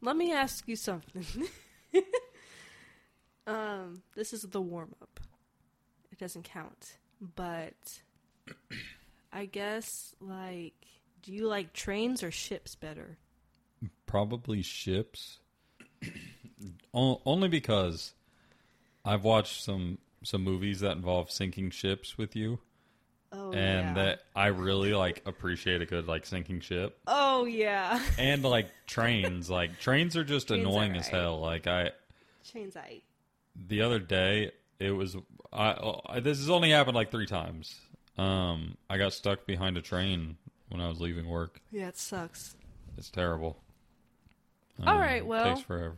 let me ask you something. um, this is the warm up. It doesn't count, but I guess like, do you like trains or ships better? Probably ships. Only because I've watched some some movies that involve sinking ships with you, Oh and yeah. that I really like appreciate a good like sinking ship. oh yeah. And like trains, like trains are just Trains are annoying as hell. Like I Trains I. the other day it was I, I this has only happened like 3 times. Um I got stuck behind a train when I was leaving work. Yeah, it sucks. It's terrible. All Um, right, well- takes forever.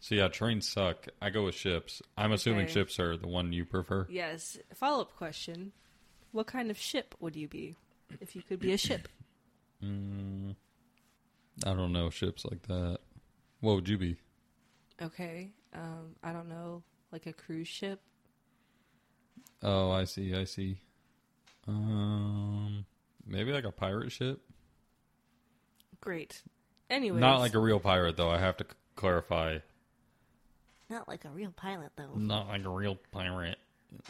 So yeah, trains suck. I go with ships. I'm assuming Okay. ships are the one you prefer. Yes. Follow up question: What kind of ship would you be if you could be a ship? Mm, I don't know ships like that. What would you be? Okay. Um, I don't know, like a cruise ship. Oh, I see. I see. Um, maybe like a pirate ship. Great. Anyways, Not like a real pirate though. I have to c- clarify. not like a real pilot though. Not like a real pirate.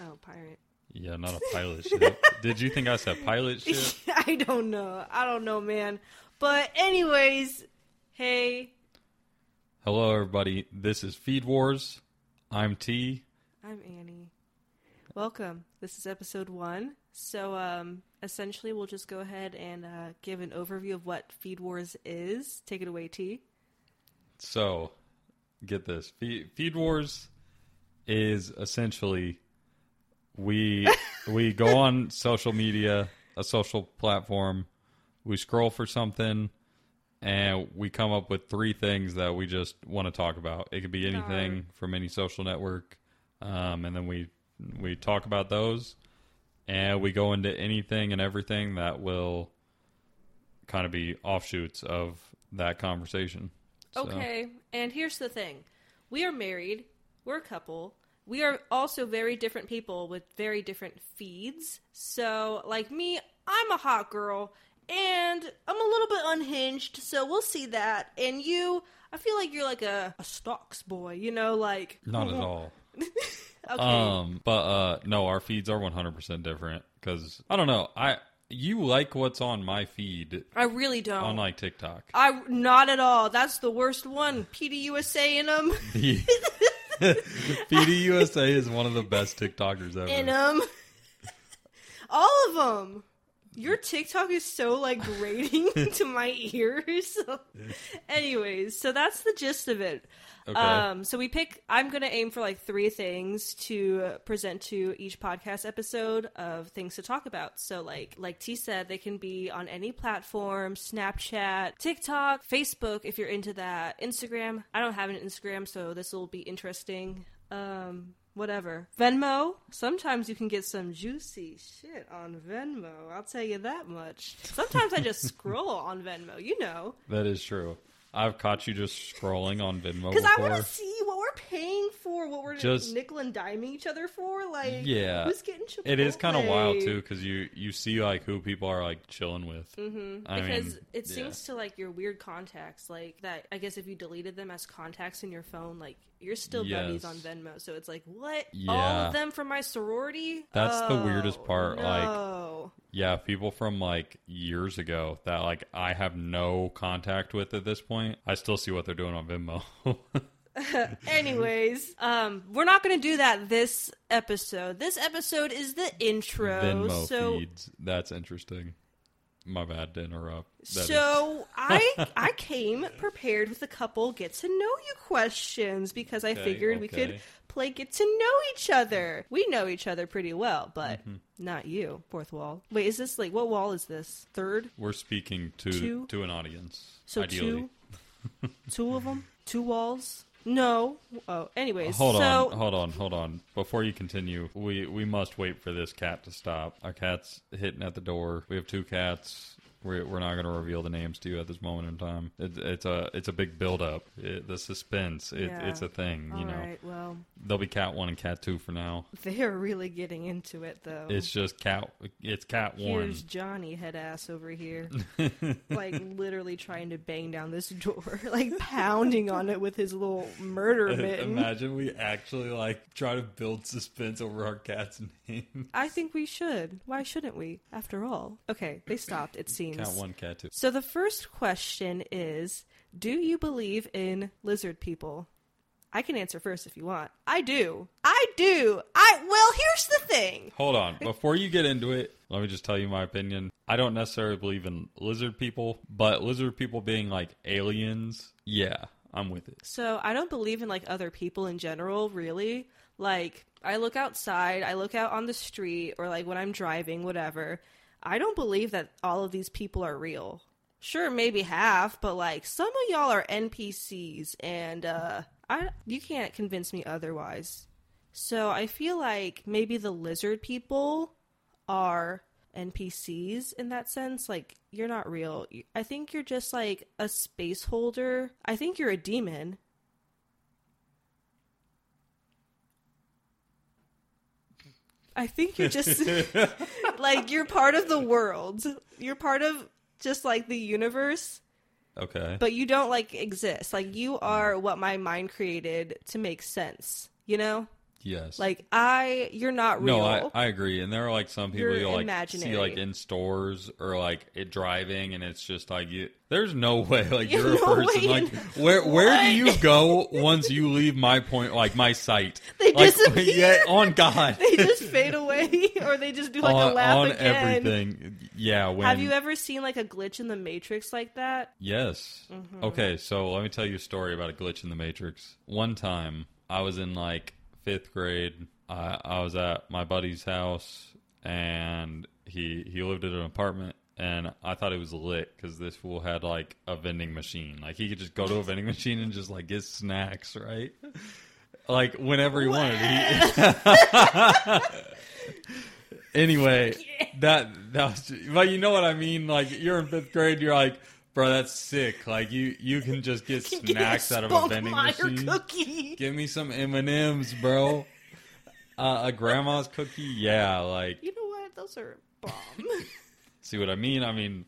Oh, pirate. Yeah, not a pilot ship. Did you think I said pilot ship? I don't know. I don't know, man. But anyways, hey, Hello, everybody. This is Feed Wars. I'm T. I'm Annie. Welcome. This is episode one. So, um, essentially, we'll just go ahead and uh, give an overview of what Feed Wars is. Take it away, T. So, get this. Feed, Feed Wars is essentially we we go on social media, a social platform, we scroll for something and we come up with three things that we just want to talk about. It could be anything from any social network. Um, and then we we talk about those and we go into anything and everything that will kind of be offshoots of that conversation. So- Okay, and here's the thing we are married, we're a couple. We are also very different people with very different feeds. So, like me, I'm a hot girl and I'm a little bit unhinged, so we'll see that. And you, I feel like you're like a, a stocks boy, you know, like. Not at all. Okay. Um, but uh, no, our feeds are 100% different because I don't know. I you like what's on my feed I really don't. on like TikTok. I not at all. That's the worst one. PDUSA in them. The PDUSA is one of the best TikTokers ever. in them. Um, all of them. Your TikTok is so like grating to my ears. Anyways, so that's the gist of it. Okay. Um, so we pick. I'm gonna aim for like three things to present to each podcast episode of things to talk about. So like like T said, they can be on any platform: Snapchat, TikTok, Facebook if you're into that, Instagram. I don't have an Instagram, so this will be interesting. Um, whatever. Venmo. Sometimes you can get some juicy shit on Venmo. I'll tell you that much. Sometimes I just scroll on Venmo. You know. that is true. I've caught you just scrolling on Venmo Because I want to see what we're paying for, what we're Just- nickel and diming each other for. Like, Yeah. who's getting Chipotle? it is kind of wild too because you you see like who people are like chilling with. hmm I because mean, it yeah. syncs to like your weird contacts, like that. I guess if you deleted them as contacts in your phone, like you're still buddies on Venmo. So it's like, what? All of them from my sorority? That's the Oh, weirdest part, like- no. Yeah, people from like years ago that like I have no contact with at this point. I still see what they're doing on Venmo. Anyways, um, we're not going to do that this episode. This episode is the intro. Venmo so feeds. That's interesting. My bad to interrupt. That So I I came prepared with a couple get to know you questions because I Okay, figured we could play get to know each other. We know each other pretty well, but Mm-hmm. not you. Fourth wall. Wait, is this like what wall is this? Third? we're speaking to Two? to an audience. So ideally. two, two of them, two walls. No. Oh, anyways. Hold so on, hold on, hold on. Before you continue, we we must wait for this cat to stop. Our cat's hitting at the door. We have two cats. We're, we're not going to reveal the names to you at this moment in time. It, it's a it's a big build up. It, the suspense. It, Yeah. It's a thing. All you know, right, well, there'll be cat one and cat two for now. they are really getting into it though. It's just cat. It's cat one. Here's Johnny head ass over here, like literally trying to bang down this door, like pounding on it with his little murder mitten. Imagine we actually like try to build suspense over our cat's name. I think we should. Why shouldn't we? After all, okay, they stopped. It seems. Cat one, cat two. So the first question is Do you believe in lizard people? I can answer first if you want. I do. I do. I well, here's the thing. Hold on. Before you get into it, let me just tell you my opinion. I don't necessarily believe in lizard people, but lizard people being like aliens, yeah, I'm with it. So I don't believe in like other people in general, really. Like I look outside, I look out on the street or like when I'm driving, whatever. I don't believe that all of these people are real. Sure, maybe half, but like some of y'all are NPCs and uh I you can't convince me otherwise. So I feel like maybe the lizard people are NPCs in that sense. Like, you're not real. I think you're just like a space holder. I think you're a demon. I think you're just like you're part of the world. You're part of just like the universe, Okay. but you don't like exist. Like you are what my mind created to make sense. You know? Yes. Like I you're not real. no, I, I agree. And there are like some people You're you like imaginary. see like in stores or like it driving, and it's just like you. There's no way like you're a no person. way. Like where where do What? you go once you leave my point like my sight? They like, disappear. Yeah, on God. they just fade away or they just do like on, a laugh on again. everything. Yeah. When Have you ever seen like a glitch in the matrix like that? Yes. Mm-hmm. Okay, so let me tell you a story about a glitch in the Matrix. One time, I was in like fifth grade. I, I was at my buddy's house, and he he lived in an apartment. And I thought it was lit because this fool had like a vending machine. Like he could just go to a vending machine and just like get snacks, right? Like whenever he wanted. He, anyway, that that was, but you know what I mean. Like you're in fifth grade, you're like, bro, that's sick. Like you you can just get me snacks out of a vending machine. cookie. Give me some M and M's, bro. Uh, a grandma's cookie, yeah. Like, You know what? Those are bomb. see what I mean? I mean,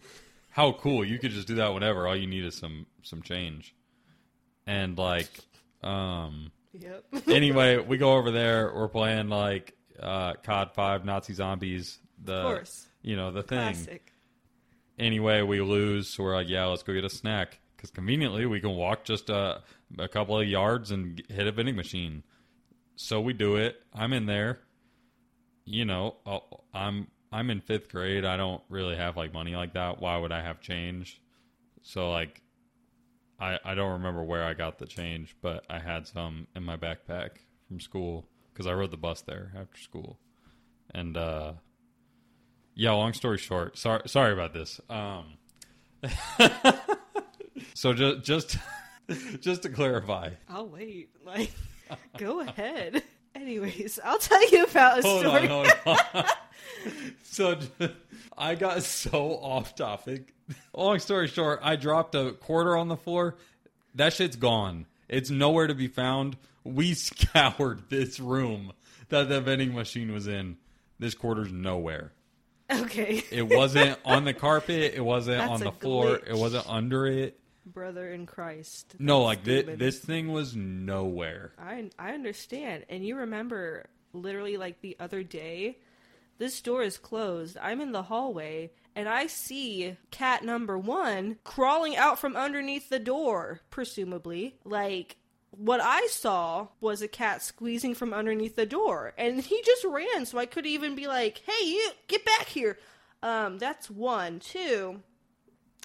how cool! You could just do that whenever. All you need is some some change, and like, um. yep. anyway, we go over there. We're playing like uh, COD Five Nazi Zombies. The Of course. you know the thing. Classic. Anyway, we lose. So we're like, yeah, let's go get a snack because conveniently we can walk just a, a couple of yards and hit a vending machine. So we do it. I'm in there. You know, uh, I'm I'm in fifth grade. I don't really have like money like that. Why would I have change? So like, I I don't remember where I got the change, but I had some in my backpack from school because I rode the bus there after school, and uh, yeah. Long story short, sorry sorry about this. Um, so just just just to clarify, I'll wait. Like, go ahead. Anyways, I'll tell you about a hold story. on, hold on. so I got so off topic. Long story short, I dropped a quarter on the floor. That shit's gone. It's nowhere to be found. We scoured this room that the vending machine was in. This quarter's nowhere. Okay. It wasn't on the carpet. It wasn't That's on the floor. glitch. It wasn't under it. Brother in Christ. No, That's like thi- demon. this thing was nowhere. I I understand. And you remember literally like the other day, this door is closed. I'm in the hallway and I see cat number 1 crawling out from underneath the door, presumably. Like what I saw was a cat squeezing from underneath the door and he just ran so I could even be like, "Hey, you get back here." Um that's one. Two.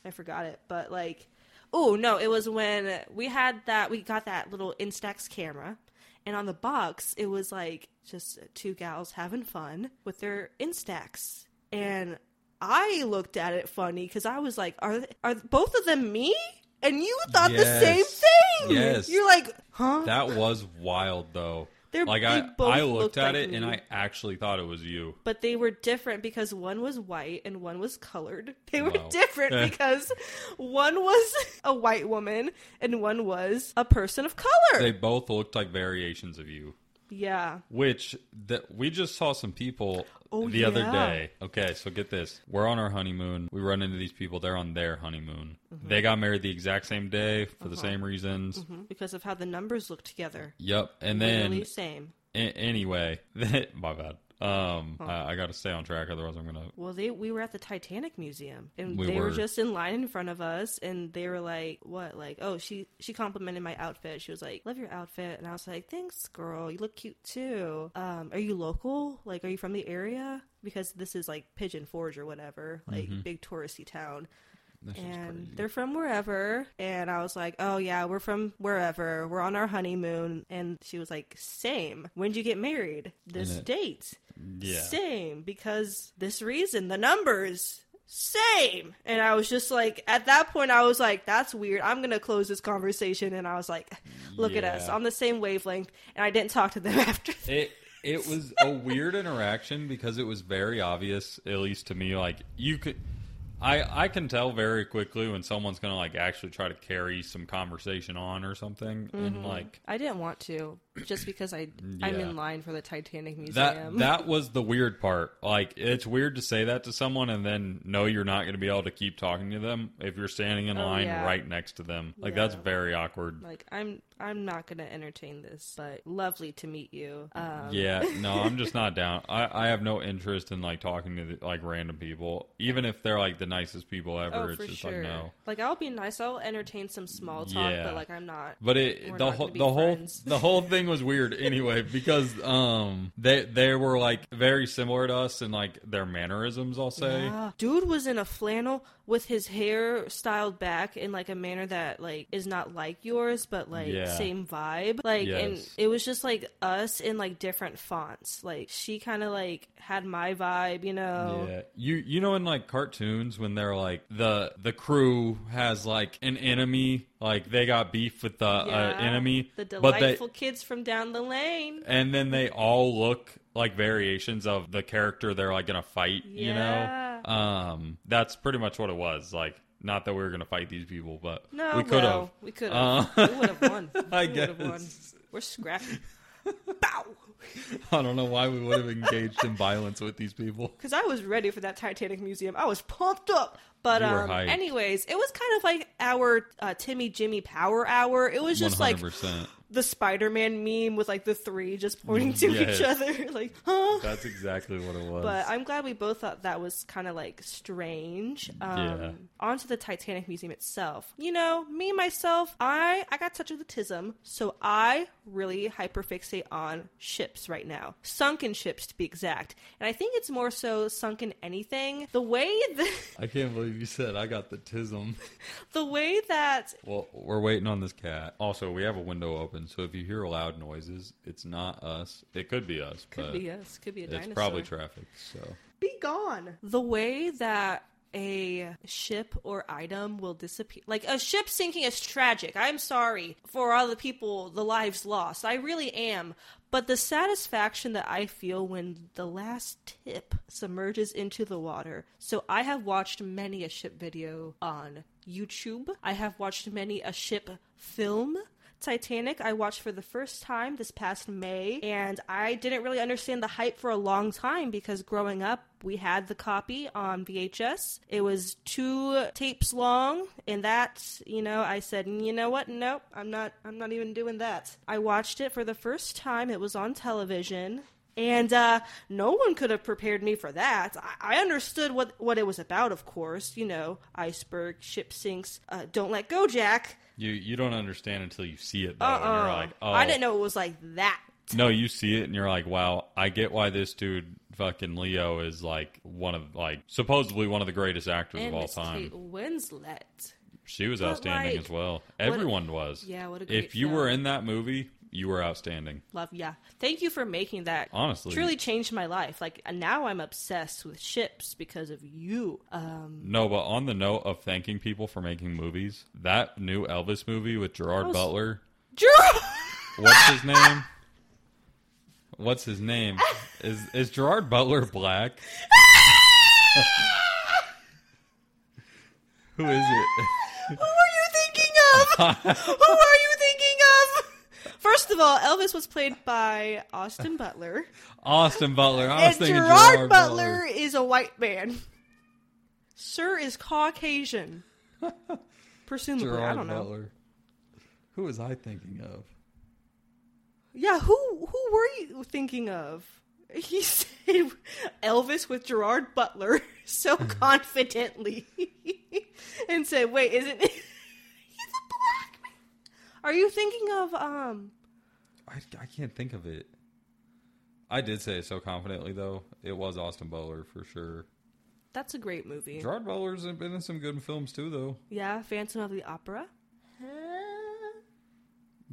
I forgot it, but like Oh no, it was when we had that we got that little Instax camera and on the box it was like just two gals having fun with their Instax. And I looked at it funny cuz I was like are are both of them me? And you thought the same thing. Yes. You're like, "Huh?" That was wild though. They're- like I both I looked at like it and. I actually thought it was you. but they were different because one was white and one was colored. They were Wow. different because one was a white woman and one was a person of color. They both looked like variations of you. Yeah. Which that we just saw some people Oh, the other day. Okay, so get this: we're on our honeymoon. We run into these people. They're on their honeymoon. Mm-hmm. They got married the exact same day for Uh-huh. the same reasons. Mhm, Because of how the numbers look together. Yep. And then same. a- anyway, my bad. Um, I, I got to stay on track, otherwise I'm gonna. Well, they we were at the Titanic Museum, and We they were. were. just in line in front of us, and they were like, "What? Like, oh, she she complimented my outfit. She was like, "Love your outfit," and I was like, "Thanks, girl. You look cute too. Um, are you local? Like, are you from the area? Because this is like Pigeon Forge or whatever, like big touristy town." And they're from wherever. And i was like oh yeah we're from wherever. We're on our honeymoon. And she was like same. When'd you get married? This it- date. Yeah. same. Because this reason the numbers same. And i was just like at that point i was like that's weird. I'm gonna close this conversation. And i was like look at us on the same wavelength. And i didn't talk to them after. It it was a weird interaction because it was very obvious, at least to me. Like you could, I I can tell very quickly when someone's gonna like actually try to carry some conversation on or something, Mm-hmm. and like i didn't want to just because i i'm in line for the titanic museum that that was the weird part. Like it's weird to say that to someone and then know you're not gonna be able to keep talking to them if you're standing in Oh, line yeah. right next to them. Like Yeah. that's very awkward. like i'm i'm not gonna entertain this but lovely to meet you um Yeah, no, I'm just not down. I, I have no interest in like talking to the, like random people, even if they're like the nicest people ever. oh it's just sure like no. like i'll be nice i'll entertain some small talk Yeah. but like i'm not But it the whole the whole the whole thing was weird anyway because um they they were like very similar to us in like their mannerisms. I'll say. Yeah. dude was in a flannel with his hair styled back in like a manner that like is not like yours but like Yeah. same vibe. Like and it was just like us in like different fonts. Like she kind of like had my vibe you know? Yeah, you you know in like cartoons when they're like the the crew has like an enemy, like they got beef with the uh, Yeah. enemy, the but they delightful kids from down the lane. And then they all look like variations of the character they're like gonna fight you Yeah. know um that's pretty much what it was. Like not that we were gonna fight these people but no we could have well, we could have Uh, we would have won. I we would have won. guess. we're scrappy. Bow! I don't know why we would have engaged in violence with these people. Because I was ready for that Titanic museum. I was pumped up. But um, anyways, it was kind of like our uh, Timmy Jimmy Power Hour. It was just like 100% the Spider-Man meme with like the three just pointing to Yes. each other, like, huh? that's exactly what it was But I'm glad we both thought that was kind of like strange. Um, Yeah. On to the Titanic Museum itself. You know, me myself, I I got touched with tism, so I really hyperfixate on ships right now, sunken ships to be exact. And I think it's more so sunken anything. The way that i can't believe you said i got the tism the way that well we're waiting on this cat also we have a window open so if you hear loud noises it's not us it could be us could but be us, could be a it's dinosaur. probably traffic so be gone. The way that a ship or item will disappear. Like a ship sinking is tragic. I'm sorry for all the people, the lives lost. I really am. But the satisfaction that I feel when the last tip submerges into the water. So I have watched many a ship video on YouTube. I have watched many a ship film Titanic, I watched for the first time this past May, and I didn't really understand the hype for a long time because growing up, we had the copy on VHS. It was two tapes long, and that, you know, I said, you know what? Nope, I'm not. I'm not even doing that. I watched it for the first time. It was on television. And uh, no one could have prepared me for that. I, I understood what, what it was about, of course. You know, iceberg, ship sinks, uh, don't let go, Jack. You you don't understand until you see it though, Uh-uh. and you're uh-uh. like, oh, I didn't know it was like that. No, you see it and you're like, wow, I get why this dude, fucking Leo, is like one of like supposedly one of the greatest actors And of all time. Kate Winslet. She was But, outstanding like, as well. a- Everyone was. Yeah, what a great If you were in that movie, you were outstanding. Love, yeah. Thank you for making that. Honestly. truly changed my life. Like now, I'm obsessed with ships because of you. Um, No, but on the note of thanking people for making movies, that new Elvis movie with Gerard was- Butler, Gerard. what's his name? What's his name? is is Gerard Butler black? Who is it? Who are you thinking of? Who are you? First of all, Elvis was played by Austin Butler, Austin Butler. I was and thinking Gerard, Gerard, Butler is a white man. Sir is Caucasian. Presumably, Gerard I don't know. Butler. Who was I thinking of? Yeah, who who were you thinking of? He said Elvis with Gerard Butler so confidently, and said, "Wait, isn't he's a black man?" Are you thinking of um? I, I can't think of it. I did say it so confidently though. It was Austin Butler for sure. That's a great movie. Gerard Butler's been in some good films too though. Yeah, Phantom of the Opera.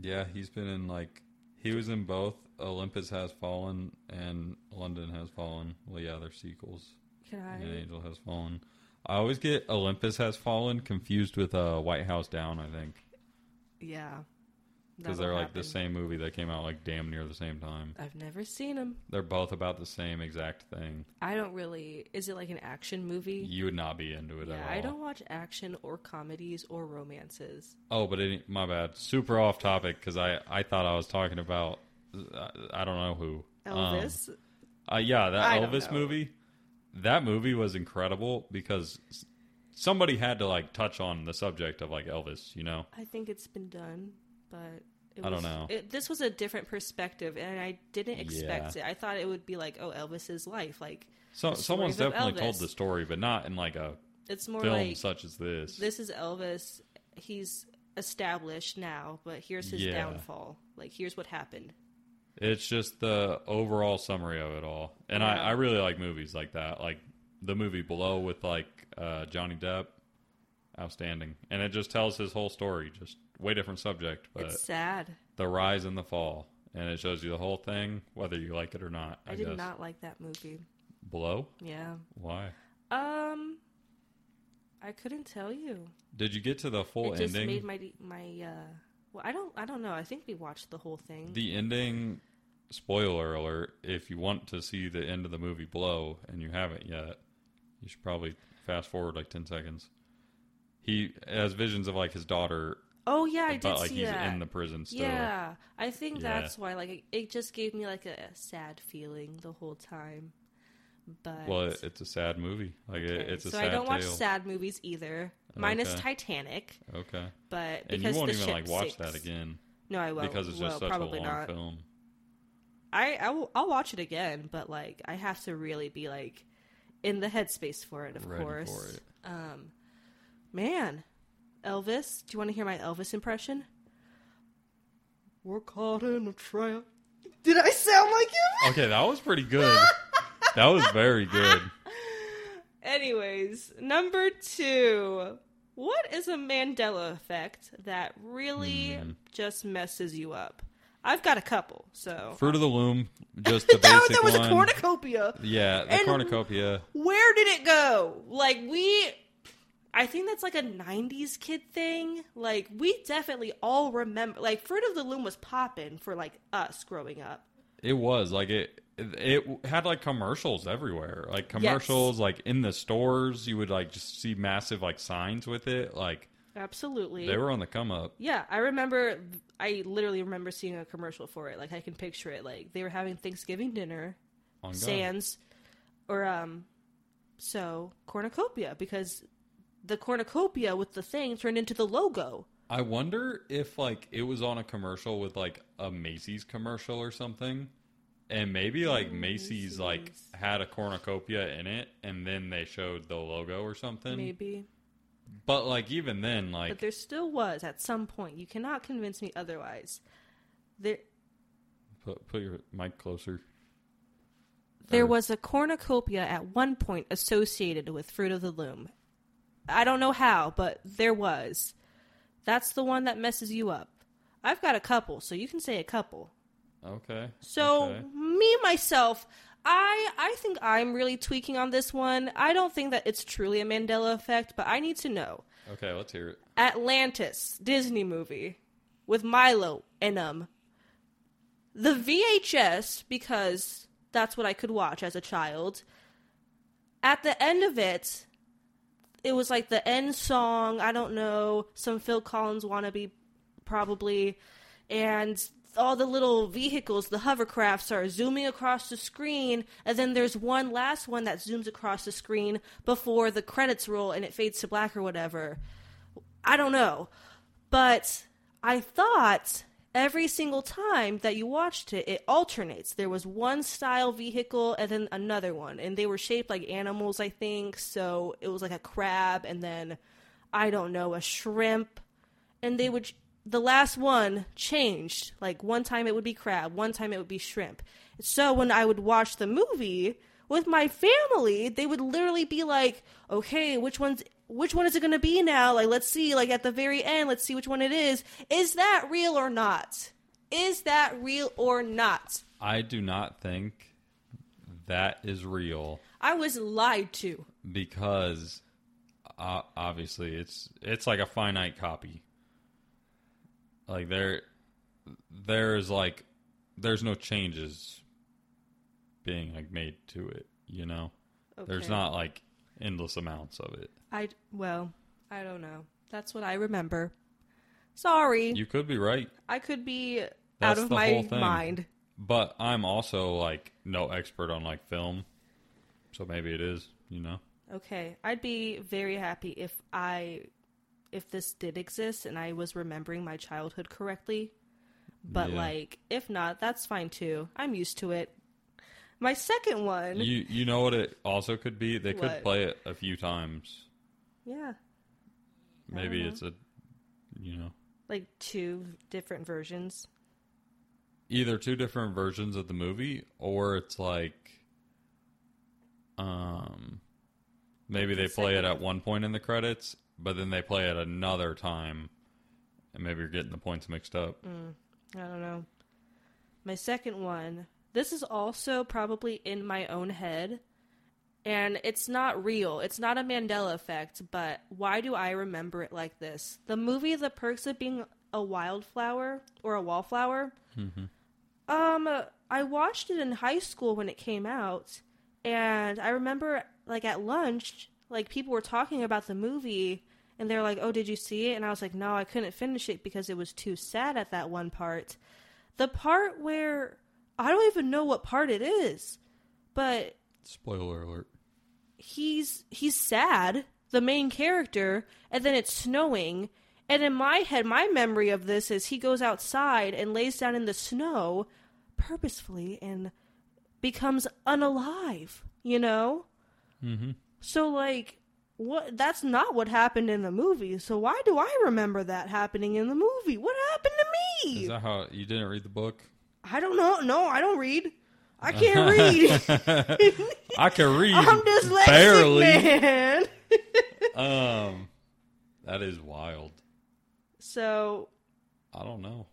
Yeah, he's been in like he was in both Olympus Has Fallen and London Has Fallen. Well, yeah, they're sequels. Can I? And Angel Has Fallen. I always get Olympus Has Fallen confused with uh, White House Down. I think Yeah, because they're like the same movie that came out like damn near the same time. I've never seen them. They're both about the same exact thing. I don't really. Is it like an action movie? You would not be into it Yeah, at all. I don't watch action or comedies or romances. Oh, but any, my bad. Super off topic because I I thought I was talking about I, I don't know who Um, Elvis. Uh, yeah, that I Elvis movie. That movie was incredible because somebody had to like touch on the subject of like Elvis. You know, I think it's been done, but it I don't know. It, this was a different perspective, and I didn't expect it. I thought it would be like, oh, Elvis's life. Like so someone's definitely told the story, but not in like a it's more film like such as this. this is Elvis. He's established now, but here's his Yeah. downfall. Like here's what happened. It's just the overall summary of it all, and Yeah. I I really like movies like that, like the movie Blow with like uh, Johnny Depp. Outstanding, and it just tells his whole story. Just way different subject, but it's sad. the rise and the fall, and it shows you the whole thing, whether you like it or not. I, I, did guess. not like that movie. Blow? Yeah. Why? Um, I couldn't tell you. Did you get to the full it just ending? made my my. uh Well, I don't. I don't know. I think we watched the whole thing. the ending. Spoiler alert! If you want to see the end of the movie Blow and you haven't yet, you should probably fast forward like ten seconds. He has visions of like his daughter, oh yeah, I but did like see he's that. in the prison still. Yeah, I think Yeah. that's why. Like, it, it just gave me like a, sad feeling the whole time. But Well, it, it's a sad movie. Like it, okay, it's a so sad I don't watch tale. sad movies either. Minus Okay. Titanic, Okay, but and because you won't the even like watch sinks. that again No, I won't. because it's well, just such a probably long not. film. I, I will, I'll watch it again, but like I have to really be like in the headspace for it. Of Ready course. it. Um, man, Elvis. Do you want to hear my Elvis impression? We're caught in a trap. Did I sound like him? Okay, that was pretty good. that was very good. Anyways, number two. What is a Mandela effect that really Hmm. just messes you up? I've got a couple. So Fruit of the Loom, just the that, basic that was one. a cornucopia. Yeah, the And- cornucopia. Where did it go? Like we I think that's like a 90s kid thing. Like we definitely all remember like Fruit of the Loom was popping for like us growing up. It was like it. It had like commercials everywhere, like commercials, like in the stores. You would like just see massive like signs with it. Like Absolutely. they were on the come up. Yeah, I remember. I literally remember seeing a commercial for it. Like I can picture it. Like they were having Thanksgiving dinner, On go. Sans, or um, so cornucopia because the cornucopia with the thing turned into the logo. I wonder if like it was on a commercial with like a Macy's commercial or something, and maybe like Macy's like had a cornucopia in it, and then they showed the logo or something. Maybe, But like even then, like but there still was at some point. You cannot convince me otherwise. There, put put your mic closer. There Or- was a cornucopia at one point associated with Fruit of the Loom. I don't know how, but there was. That's the one that messes you up. I've got a couple, so you can say a couple. Okay. So okay. me myself, I I think I'm really tweaking on this one. I don't think that it's truly a Mandela effect, but I need to know. okay, let's hear it. Atlantis Disney movie with Milo and um the VHS because that's what I could watch as a child. At the end of it, it was like the end song. I don't know, some Phil Collins wannabe, probably, and all the little vehicles, the hovercrafts are zooming across the screen, and then there's one last one that zooms across the screen before the credits roll and it fades to black or whatever. I don't know. But I thought every single time that you watched it, it alternates. There was one style vehicle and then another one, and they were shaped like animals, I think. So it was like a crab and then, I don't know, a shrimp. And they would the last one changed. Like one time it would be crab, one time it would be shrimp. So when I would watch the movie with my family, they would literally be like, "Okay, which one's which one is it going to be now? Like let's see, like at the very end, let's see which one it is. Is that real or not? Is that real or not?" I do not think that is real I was lied to. because uh, obviously it's it's like a finite copy. Like there there's like there's no changes being like made to it, you know. There's not like endless amounts of it. I well, I don't know. That's what I remember. Sorry. You could be right, I could be out of my mind. but I'm also like no expert on like film. So maybe it is, you know. Okay, I'd be very happy if I if this did exist and I was remembering my childhood correctly. But Yeah. like if not, that's fine too. I'm used to it. My second one, You you know what it also could be? They could What? play it a few times. yeah, Maybe it's a you know, like two different versions. either two different versions of the movie or it's like um maybe they play it at one point in the credits, but then they play it another time and maybe you're getting the points mixed up. I don't know. My second one, this is also probably in my own head, and it's not real. It's not a Mandela effect, but why do I remember it like this? The movie The Perks of Being a Wildflower or a Wallflower. Um, I watched it in high school when it came out, and I remember like at lunch, like people were talking about the movie, and they're like, "Oh, did you see it?" And I was like, "No, I couldn't finish it because it was too sad at that one part." The part where I don't even know what part it is, but Spoiler alert. he's he's sad, the main character, and then it's snowing. And in my head, my memory of this is he goes outside and lays down in the snow purposefully and becomes unalive, you know? Mhm. So like what that's not what happened in the movie. So why do I remember that happening in the movie? What happened to me? Is that how you didn't read the book? I don't know. No, I don't read. I can't read. I can read I'm dyslexic, barely. man. Um that is wild. So I don't know.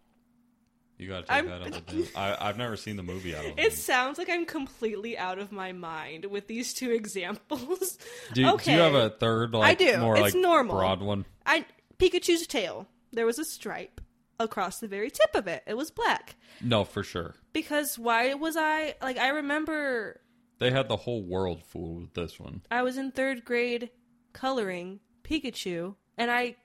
You gotta take I'm- that day. I, I've never seen the movie. I don't. it think. sounds like I'm completely out of my mind with these two examples. Do, do okay. you have a third, like I do. more It's like normal. broad one? I Pikachu's tail. There was a stripe across the very tip of it. It was black. No, for sure. Because why was I like I remember They had the whole world fooled with this one. I was in third grade coloring Pikachu, and I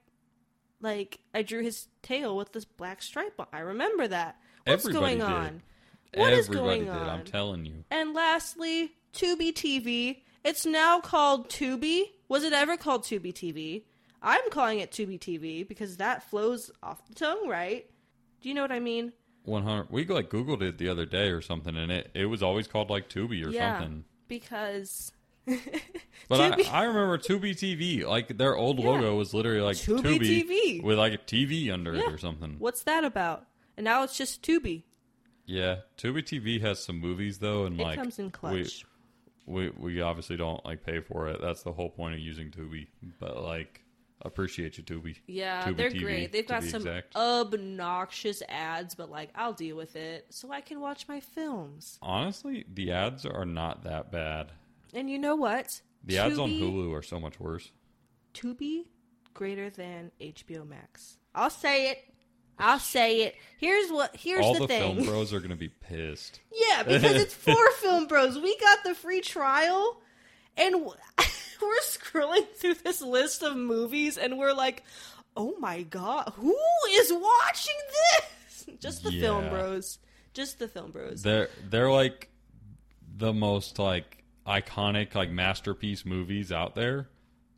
like I drew his tail with this black stripe on. I remember that. What's Everybody going did. on? What is Everybody going did. I'm telling you. And lastly, Tubi TV. It's now called Tubi. Was it ever called Tubi TV? I'm calling it Tubi TV because that flows off the tongue, right? Do you know what I mean? 100. We like Googled it the other day or something, and it it was always called like Tubi or yeah, something. because But I, Tubi- I remember Tubi TV. Like their old Yeah. logo was literally like Tubi Tubi, TV. with like a TV under Yeah. it or something. what's that about? And now it's just Tubi. Yeah, Tubi TV has some movies though, and It like comes in clutch. we we obviously don't like pay for it. That's the whole point of using Tubi. But like, appreciate you, Tubi. Yeah, Tubi they're TV, great. They've to got be some exact. obnoxious ads, but like I'll deal with it so I can watch my films. Honestly, the ads are not that bad. And you know what? The ads on Hulu are so much worse. Tubi greater than HBO Max. I'll say it. I'll say it. Here's what. Here's All the, the thing. film bros are gonna be pissed. Yeah, because it's for Film Bros. We got the free trial, and we're scrolling through this list of movies, and we're like, "Oh my god, who is watching this?" Just the Film Bros. Just the Film Bros. They're they're like the most like iconic like masterpiece movies out there,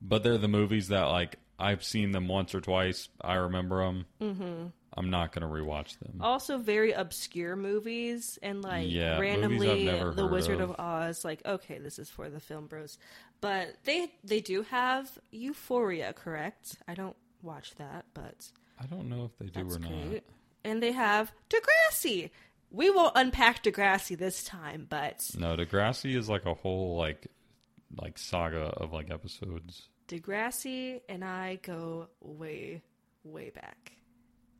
but they're the movies that like I've seen them once or twice. I remember them. Mm-hmm. I'm not gonna rewatch them. also, very obscure movies, and like Yeah, randomly, The Wizard of. of. Oz. Like, okay, this is for the Film Bros. But they they do have Euphoria, correct? I don't watch that, but I don't know if they do or not. And they have Degrassi. We won't unpack Degrassi this time, but No, Degrassi is like a whole like like saga of like episodes. Degrassi and I go way, way back.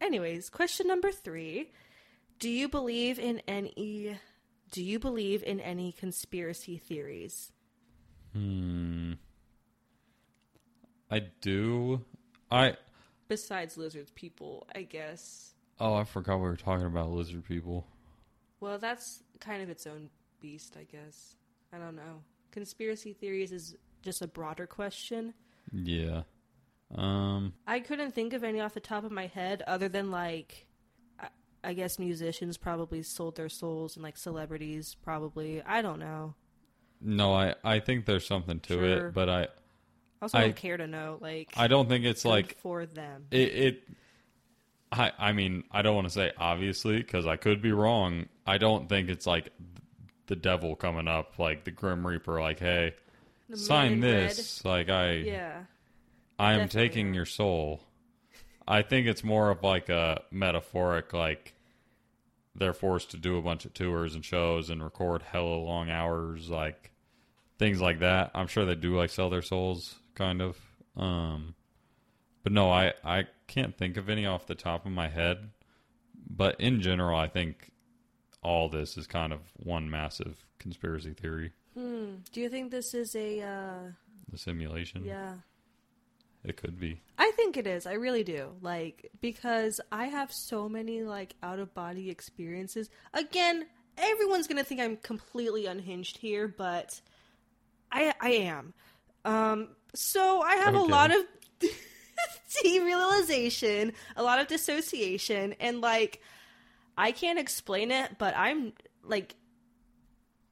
Anyways, question number three: Do you believe in any? Do you believe in any conspiracy theories? Hmm. I do. I Besides lizards, people, I guess. oh, I forgot we were talking about lizard people. Well, that's kind of its own beast, I guess. I don't know. Conspiracy theories is just a broader question. Yeah. Um. I couldn't think of any off the top of my head other than like I, I guess musicians probably sold their souls and like celebrities probably. I don't know. No, I I think there's something to Sure. it, but I I also I- don't care to know like I don't think it's like for them. it. it I I mean I don't want to say obviously because I could be wrong. I don't think it's like the devil coming up like the grim reaper like hey The sign in red. this like I Yeah. I am Definitely taking your soul. I think it's more of like a metaphoric, like they're forced to do a bunch of tours and shows and record hella long hours, like things like that. I'm sure they do like sell their souls, kind of. Um, but no, I I can't think of any off the top of my head. But in general, I think all this is kind of one massive conspiracy theory. Hmm. Do you think this is a uh The simulation, yeah. it could be. I think it is. I really do. Like because I have so many like out of body experiences. Again, everyone's going to think I'm completely unhinged here, but I I am. Um so I have a lot of derealization, a lot of dissociation and like I can't explain it, but I'm like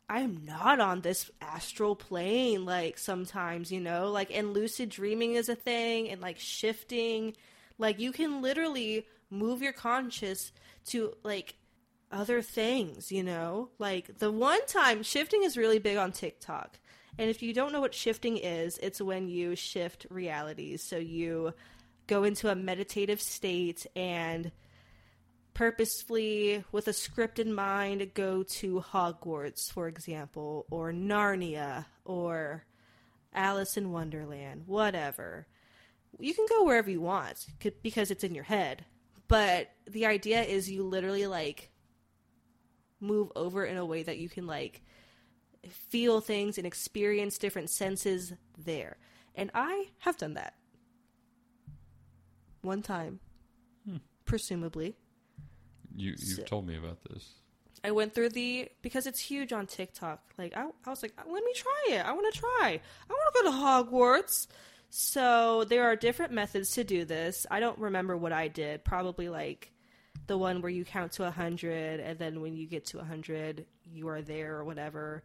I'm not on this astral plane like sometimes, you know, like and lucid dreaming is a thing and like shifting like you can literally move your conscious to like other things, you know? Like the one time shifting is really big on TikTok. And if you don't know what shifting is, it's when you shift realities. So you go into a meditative state and purposefully, with a script in mind, go to Hogwarts, for example, or Narnia, or Alice in Wonderland, whatever. You can go wherever you want because it's in your head. But the idea is you literally like move over in a way that you can like feel things and experience different senses there. And I have done that. One time. Hmm. Presumably. You you've So- told me about this. I went through the because it's huge on TikTok. Like I, I was like, let me try it. I want to try. I want to go to Hogwarts. So there are different methods to do this. I don't remember what I did. Probably like the one where you count to a hundred, and then when you get to a hundred, you are there or whatever.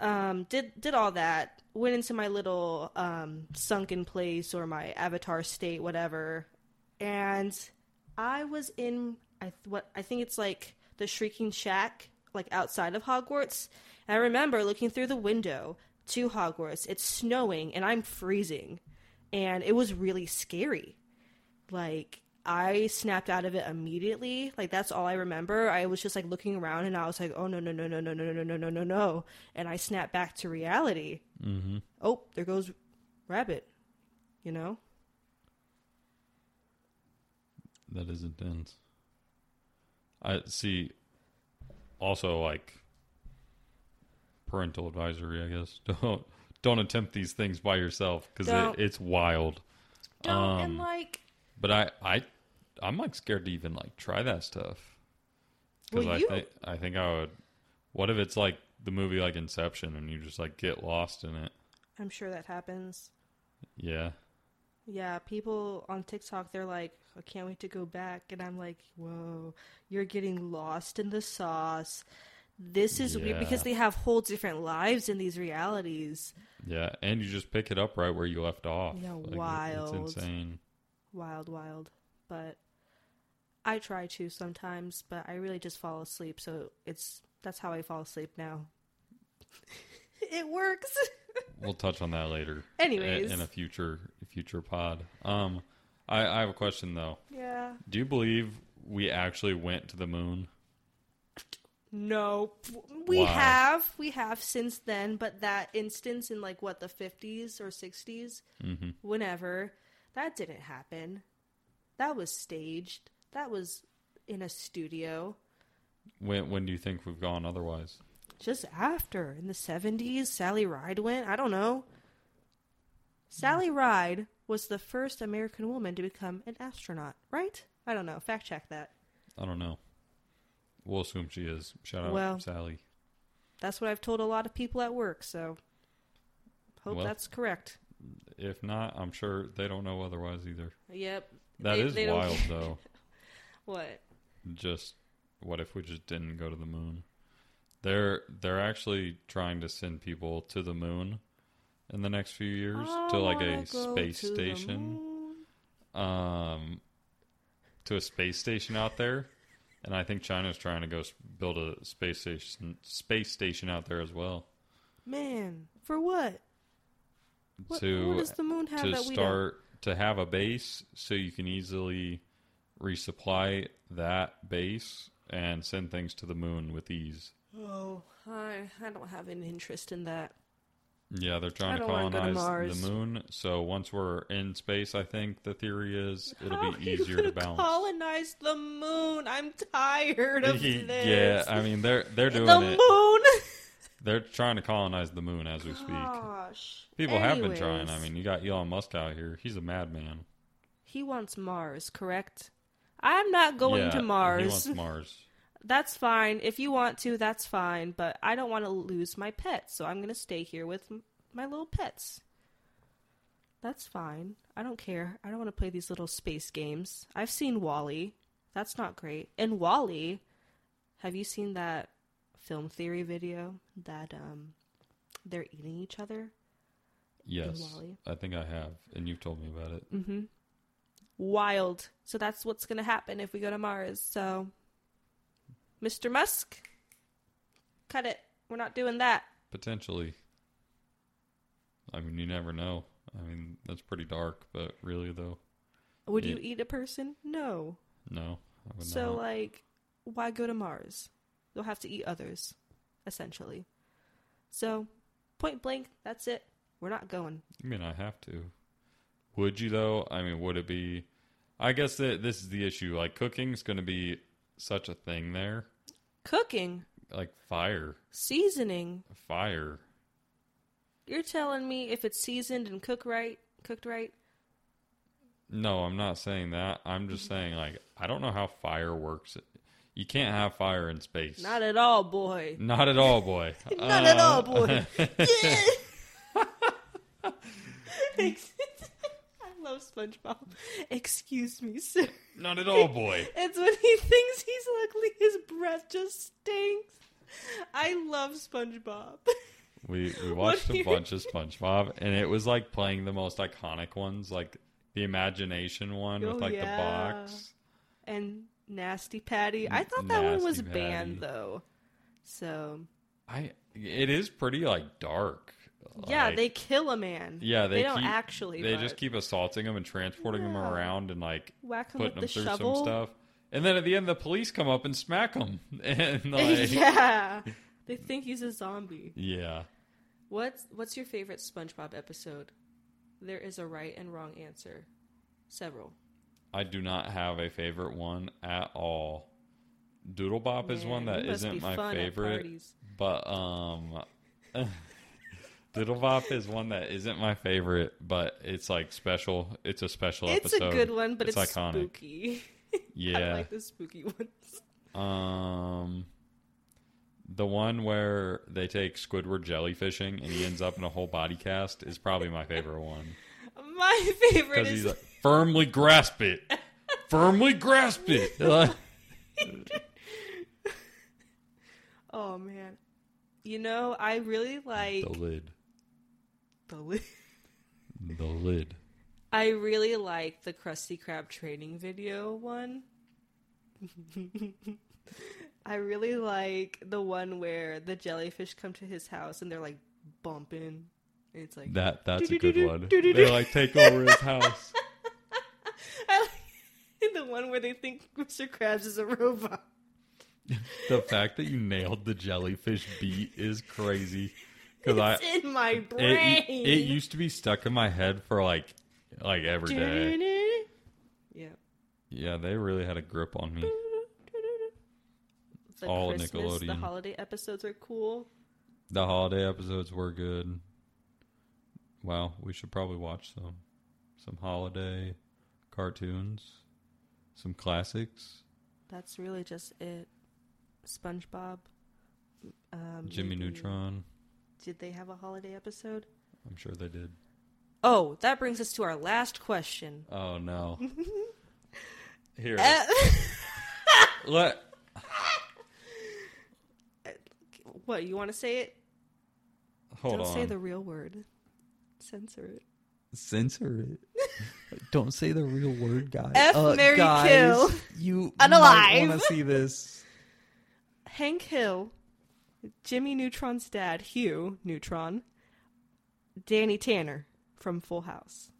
Um, did did all that. Went into my little um, sunken place or my avatar state, whatever, and I was in I th- what I think it's like the Shrieking Shack, like outside of Hogwarts. And I remember looking through the window to Hogwarts. It's snowing and I'm freezing, and it was really scary. Like I snapped out of it immediately. Like that's all I remember. I was just like looking around and I was like, "Oh no no no no no no no no no no no!" And I snapped back to reality. Mm-hmm. Oh, there goes Rabbit. You know. That is intense. I see. Also, like parental advisory, I guess. Don't don't attempt these things by yourself because it, it's wild. Don't and Um, like But I I I'm like scared to even like try that stuff. Because Well, I you- think I think I would. What if it's like the movie like Inception and you just like get lost in it? I'm sure that happens. Yeah. Yeah, people on TikTok, they're like, I can't wait to go back. And I'm like, whoa, you're getting lost in the sauce. This is weird because they have whole different lives in these realities. Yeah, and you just pick it up right where you left off. Yeah, Like, wild. It's insane. Wild, wild. But I try to sometimes, but I really just fall asleep. So it's that's how I fall asleep now. it works. We'll touch on that later. Anyways. in, a future future pod. Um, I, I have a question though. yeah. Do you believe we actually went to the moon? No, we Why? have we have since then, but that instance in like what the fifties or 60s hmm whenever that didn't happen. That was staged. That was in a studio. When when do you think we've gone otherwise? Just after in the seventies, Sally Ride went. I don't know. Sally Ride was the first American woman to become an astronaut, right? I don't know. Fact check that. I don't know. We'll assume she is. Shout out Well, Sally. That's what I've told a lot of people at work. So hope Well- that's correct. If not, I'm sure they don't know otherwise either. Yep. That They- is they wild though. What? just what if we just didn't go to the moon? They're they're actually trying to send people to the moon in the next few years to like a space station. Um to a space station out there. And I think China's trying to go build a space station space station out there as well. Man, for what? What, to what does the moon have to that we start to have a base so you can easily resupply that base and send things to the moon with ease. Oh, I I don't have an interest in that. Yeah, they're trying to go to colonize the moon. So once we're in space, I think the theory is it'll How be easier to balance. Colonize the moon. I'm tired of this. yeah, I mean they're they're doing the it. moon. They're trying to colonize the moon as we speak. Gosh. People have been trying. I mean, you got Elon Musk out here. He's a madman. he wants Mars, correct? I'm not going yeah, to Mars. He wants Mars. That's fine. If you want to, that's fine. But I don't want to lose my pets, so I'm going to stay here with m- my little pets. That's fine. I don't care. I don't want to play these little space games. I've seen WALL-E. That's not great. And WALL-E, have you seen that film theory video that um they're eating each other? Yes. I think I have, and you've told me about it. Mm-hmm. Wild. So that's what's going to happen if we go to Mars. So, Mr. Musk, cut it. We're not doing that. Potentially. I mean, you never know. I mean, that's pretty dark, but really though, Would you eat a person? No. no. I would So, not. like, why go to Mars? You'll have to eat others, essentially. So, point blank, that's it. We're not going. I mean, I have to. Would you though? I mean, would it be? I guess that this is the issue. Like, cooking's going to be such a thing there. Cooking, Like fire, seasoning. fire. You're telling me if it's seasoned and cooked right, cooked right, No, I'm not saying that. I'm just saying like I don't know how fire works. You can't have fire in space. not at all, boy. Not at all, boy. Not at all, Uh, boy. Yeah. SpongeBob. Excuse me, sir. Not at all, boy. It's when he thinks he's ugly, his breath just stinks. I love SpongeBob. We we watched a bunch of SpongeBob, and it was like playing the most iconic ones, like the Imagination one Oh, with like yeah. the box. and Nasty Patty. I thought that one was Nasty banned though. So I it is pretty like dark. Yeah, Like, they kill a man. yeah they, don't keep, actually. they but just keep assaulting him and transporting him Yeah. around and like whack him putting him the through shovel. some stuff. And then at the end, the police come up and smack him. And like, yeah, they think he's a zombie. yeah. What's what's your favorite SpongeBob episode? There is a right and wrong answer. Several. I do not have a favorite one at all. DoodleBob is one that you must be isn't my favorite, but um, DoodleBob is one that isn't my favorite, but it's like special. It's a special It's episode. It's a good one, but it's, It's iconic. spooky. I Yeah. like the spooky ones. Um, the one where they take Squidward jellyfishing and he ends up in a whole body cast is probably my favorite one My favorite because is he's like, firmly grasp it, firmly grasp it. Oh man. You know, I really like the lid, the li- the lid. I really like the Krusty Krab training video one. I really like the one where the jellyfish come to his house and they're like bumping. And it's like That that's a good one. They like take over his house. I like the one where they think Mr. Krabs is a robot. The fact that you nailed the jellyfish beat is crazy. Because I in my it, brain. it used to be stuck in my head for like like every day. Yeah. Yeah, they really had a grip on me. The All Christmas, the Nickelodeon. holiday episodes are cool. The holiday episodes were good. Wow, we should probably watch some some holiday cartoons, some classics. That's really just it. SpongeBob. Um, Jimmy maybe- Neutron. Did they have a holiday episode? I'm sure they did. Oh, that brings us to our last question. Oh no. Here, Uh, what you want to say it? hold Don't on. say the real word. Censor it. Censor it. Don't say the real word, guys. F, marry, kill. You Unalive. want to see this? Hank Hill, Jimmy Neutron's dad, Hugh Neutron, Danny Tanner from Full House.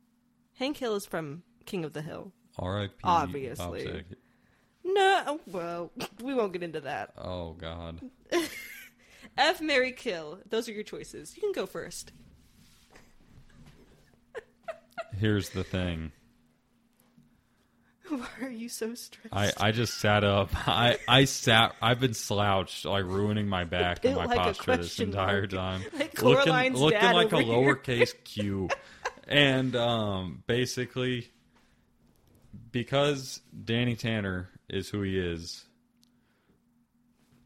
Hank Hill is from King of the Hill. R.I.P. Obviously. No, well, we won't get into that. Oh God. F, marry, Kill. Those are your choices. You can go first. Here's the thing. Why are you so stressed? I, I just sat up. I, I sat. I've been slouched, like ruining my back and my like posture this entire mark. time. Like looking looking like a here. lowercase q. And um, basically, because Danny Tanner is who he is,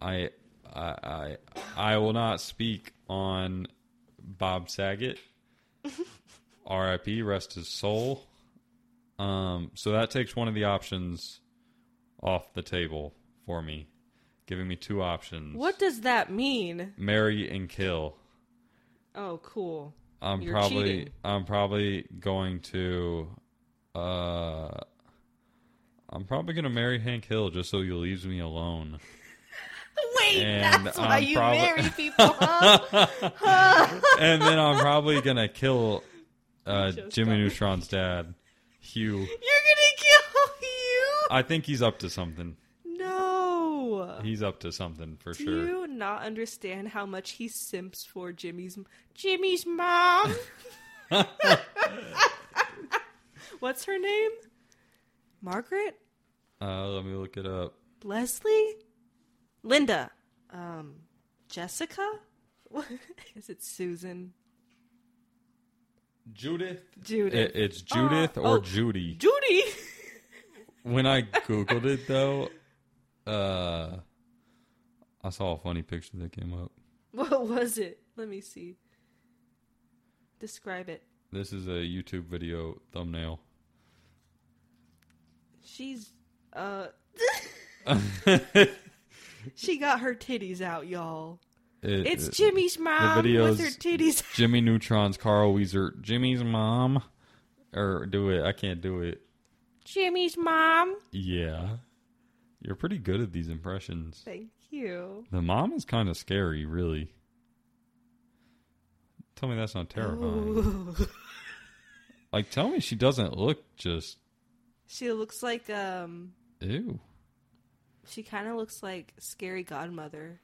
I I I, I will not speak on Bob Saget. R.I.P. Rest his soul. Um, so that takes one of the options off the table for me, giving me two options: What does that mean? marry and kill. Oh, cool. I'm You're probably cheating. I'm probably going to uh I'm probably gonna marry Hank Hill just so he leaves me alone. Wait, And that's why I'm you probably- marry people, huh? and then I'm probably gonna kill uh, Jimmy Neutron's dad, Hugh. You're gonna kill you? I think he's up to something. No. He's up to something for sure. Do sure. you not understand how much he simps for Jimmy's Jimmy's mom? What's her name? Margaret? Uh, let me look it up. Leslie? Linda? Um, Jessica? Is it Susan? Judith. Judith. It, it's Judith Oh, or oh. Judy. Judy? when I googled it though, uh, I saw a funny picture that came up. What was it? Let me see. Describe it. This is a YouTube video thumbnail. She's uh she got her titties out, y'all. It- It's it- Jimmy's mom with video's- her titties. Jimmy Neutron's Carl Wheezer. Jimmy's mom, or do it? I can't do it. Jimmy's mom. Yeah, you're pretty good at these impressions. Thank you. The mom is kind of scary, really. Tell me that's not terrifying. Like, tell me she doesn't look just She looks like um ew. she kind of looks like scary godmother.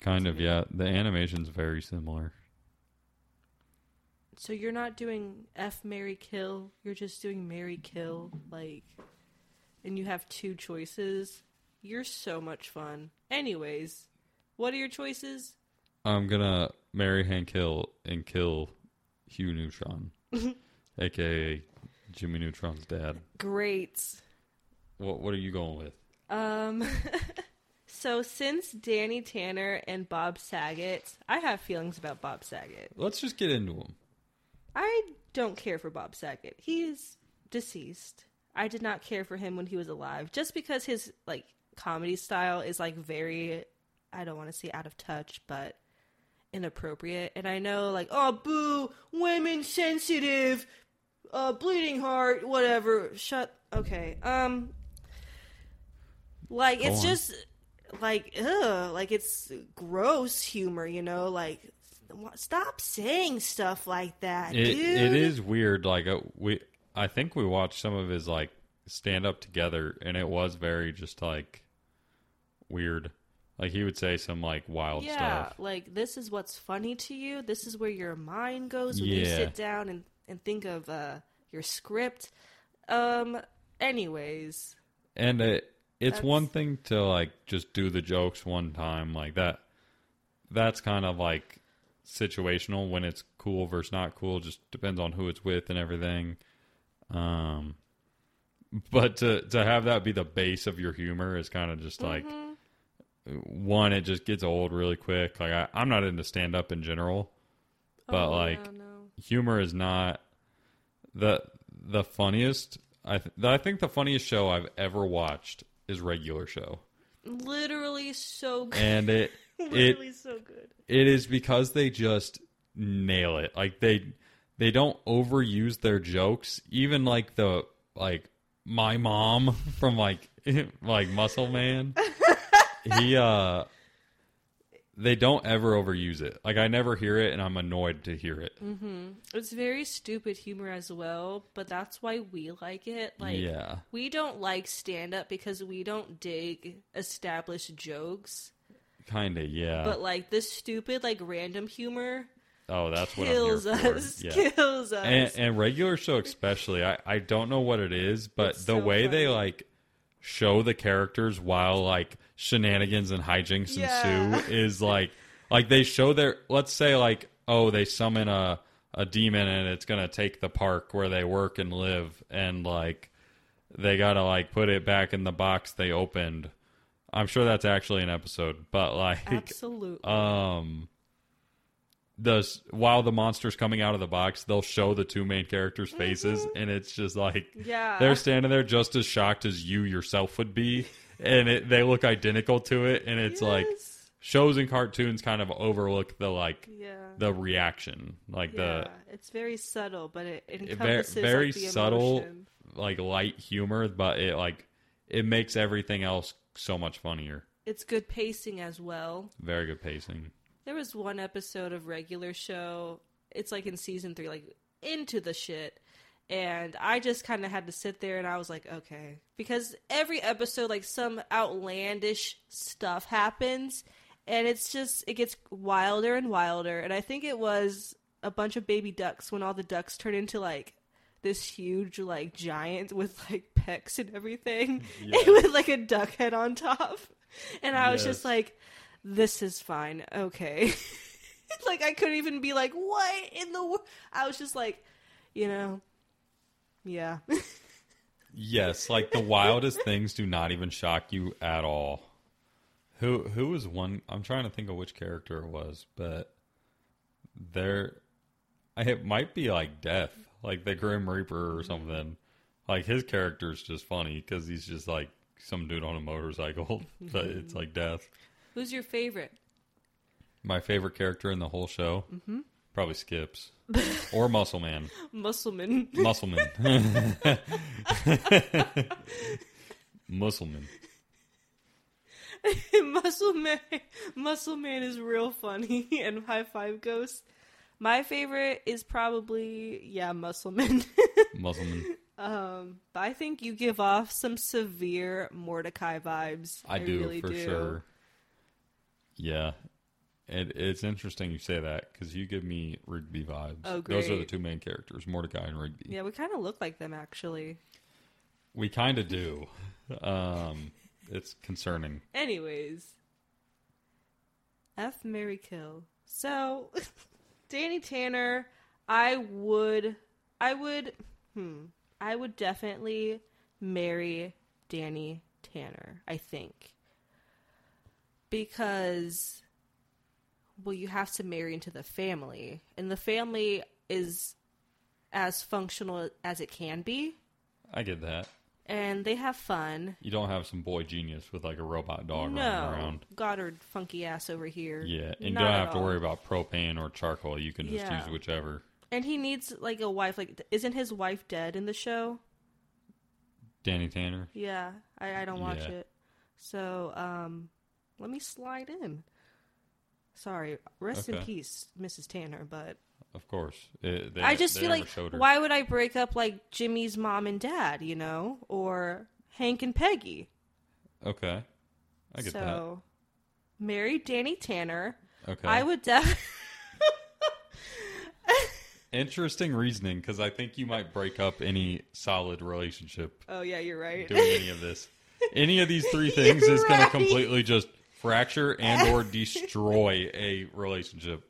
Kind of, yeah. The animation's very similar. So you're not doing F marry Kill, you're just doing marry Kill like and you have two choices. You're so much fun. Anyways, what are your choices? I'm gonna marry Hank Hill and kill Hugh Neutron, aka Jimmy Neutron's dad. Great. What What are you going with? Um, so since Danny Tanner and Bob Saget, I have feelings about Bob Saget. Let's just get into them. I don't care for Bob Saget. He's deceased. I did not care for him when he was alive, just because his like comedy style is like very, I don't want to say out of touch, but inappropriate. And I know like, oh boo, women sensitive, uh, bleeding heart, whatever. Shut. Okay. Um. Like Go it's on. just like ugh, like it's gross humor, you know, like stop saying stuff like that, It dude. It is weird. Like uh, we, I think we watched some of his like stand up together, and it was very just like weird. Like he would say some like wild yeah, stuff. like this is what's funny to you. This is where your mind goes when you sit down and and think of uh your script. Um. Anyways, And it, it's That's- one thing to like just do the jokes one time like that. That's kind of like situational when it's cool versus not cool. Just depends on who it's with and everything. Um, but to to have that be the base of your humor is kind of just like one. It just gets old really quick. Like I, I'm not into stand up in general, but Oh, like no, no. humor is not the the funniest. I th- I think the funniest show I've ever watched is Regular Show, literally so good. and it it so good. it is because they just nail it. Like they they don't overuse their jokes. Even like the like my mom from like like Muscle Man. he uh they don't ever overuse it. Like I never hear it and I'm annoyed to hear it. Mm-hmm. It's very stupid humor as well, but that's why we like it. Like yeah. we don't like stand up because we don't dig established jokes. Kind of, yeah. But like this stupid like random humor oh, that's what kills us. Yeah. Kills us. and, and regular show especially I, I don't know what it is but It's the so way they like show the characters while like shenanigans and hijinks Yeah. ensue is like like they show their let's say like oh they summon a a demon and it's gonna take the park where they work and live and like they gotta like put it back in the box they opened i'm sure that's actually an episode but like Absolutely. um the while the monster's coming out of the box they'll show the two main characters mm-hmm. faces and it's just like yeah. they're standing there just as shocked as you yourself would be and it, they look identical to it and it's like shows and cartoons kind of overlook the like yeah. the reaction like yeah. it's very subtle, but it the very, very like, the subtle emotion. like light humor but it like it makes everything else so much funnier It's good pacing as well. very good pacing There was one episode of regular show. It's like in season three, like into the shit. And I just kind of had to sit there and I was like, okay. Because every episode, like some outlandish stuff happens. And it's just, it gets wilder and wilder. And I think it was a bunch of baby ducks when all the ducks turn into like this huge, like giant with like pecs and everything. Yeah. And with like a duck head on top. And I was just like, this is fine. Okay. like I couldn't even be like, what in the world? I was just like, you know, yeah. Yes, like the wildest things do not even shock you at all. Who who was one? I'm trying to think of which character it was, but there, I it might be like Death, like the Grim Reaper or something. Like his character is just funny because he's just like some dude on a motorcycle, but it's mm-hmm. like Death. Who's your favorite? My favorite character in the whole show, probably Skips or Muscle Man. Muscleman. Muscleman. Muscleman. Muscle Man. Muscle Man is real funny. And High Five Ghost. My favorite is probably yeah, Muscleman. Muscleman. um, but I think you give off some severe Mordecai vibes. I, do really for do. sure. Yeah, and it's interesting you say that because you give me Rigby vibes. Oh, great. Those are the two main characters, Mordecai and Rigby. Yeah, we kind of look like them actually. We kind of do. Um, it's concerning. Anyways, F marry Kill. So, Danny Tanner, I would, I would, hmm, I would definitely marry Danny Tanner, I think. Because well, you have to marry into the family, and the family is as functional as it can be, I get that. and they have fun. You don't have some boy genius with like a robot dog no, running around. Goddard funky ass over here. Yeah, and you Not don't have to all. worry about propane or charcoal. You can just Yeah. use whichever. And he needs like a wife. Like, isn't his wife dead in the show? Danny Tanner. Yeah, I, I don't watch Yeah. it. So, um, let me slide in. Sorry, rest in Okay. peace, Mrs. Tanner. But Of course. It- they- I just they feel never like, showed her. why would I break up like Jimmy's mom and dad? You know, or Hank and Peggy? Okay, I get that. so, marry Danny Tanner. that. Okay, I would def. interesting reasoning because I think you might break up any solid relationship oh yeah, you're right. doing any of this. Any of these three things is going to completely just fracture and or destroy a relationship.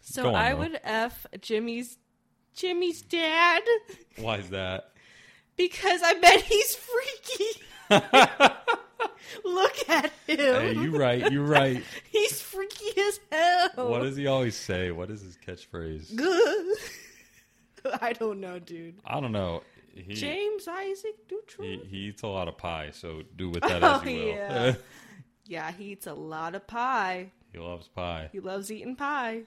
so on, I though. would f Jimmy's Jimmy's dad. Why is that? Because I bet he's freaky. Look at him. Hey, you right. You right. He's freaky as hell. What does he always say? What is his catchphrase? I don't know, dude. I don't know. He, James Isaac Neutron. he he eats a lot of pie, so do with that Oh, as you will. yeah. Yeah, he eats a lot of pie. he loves pie. He loves eating pie.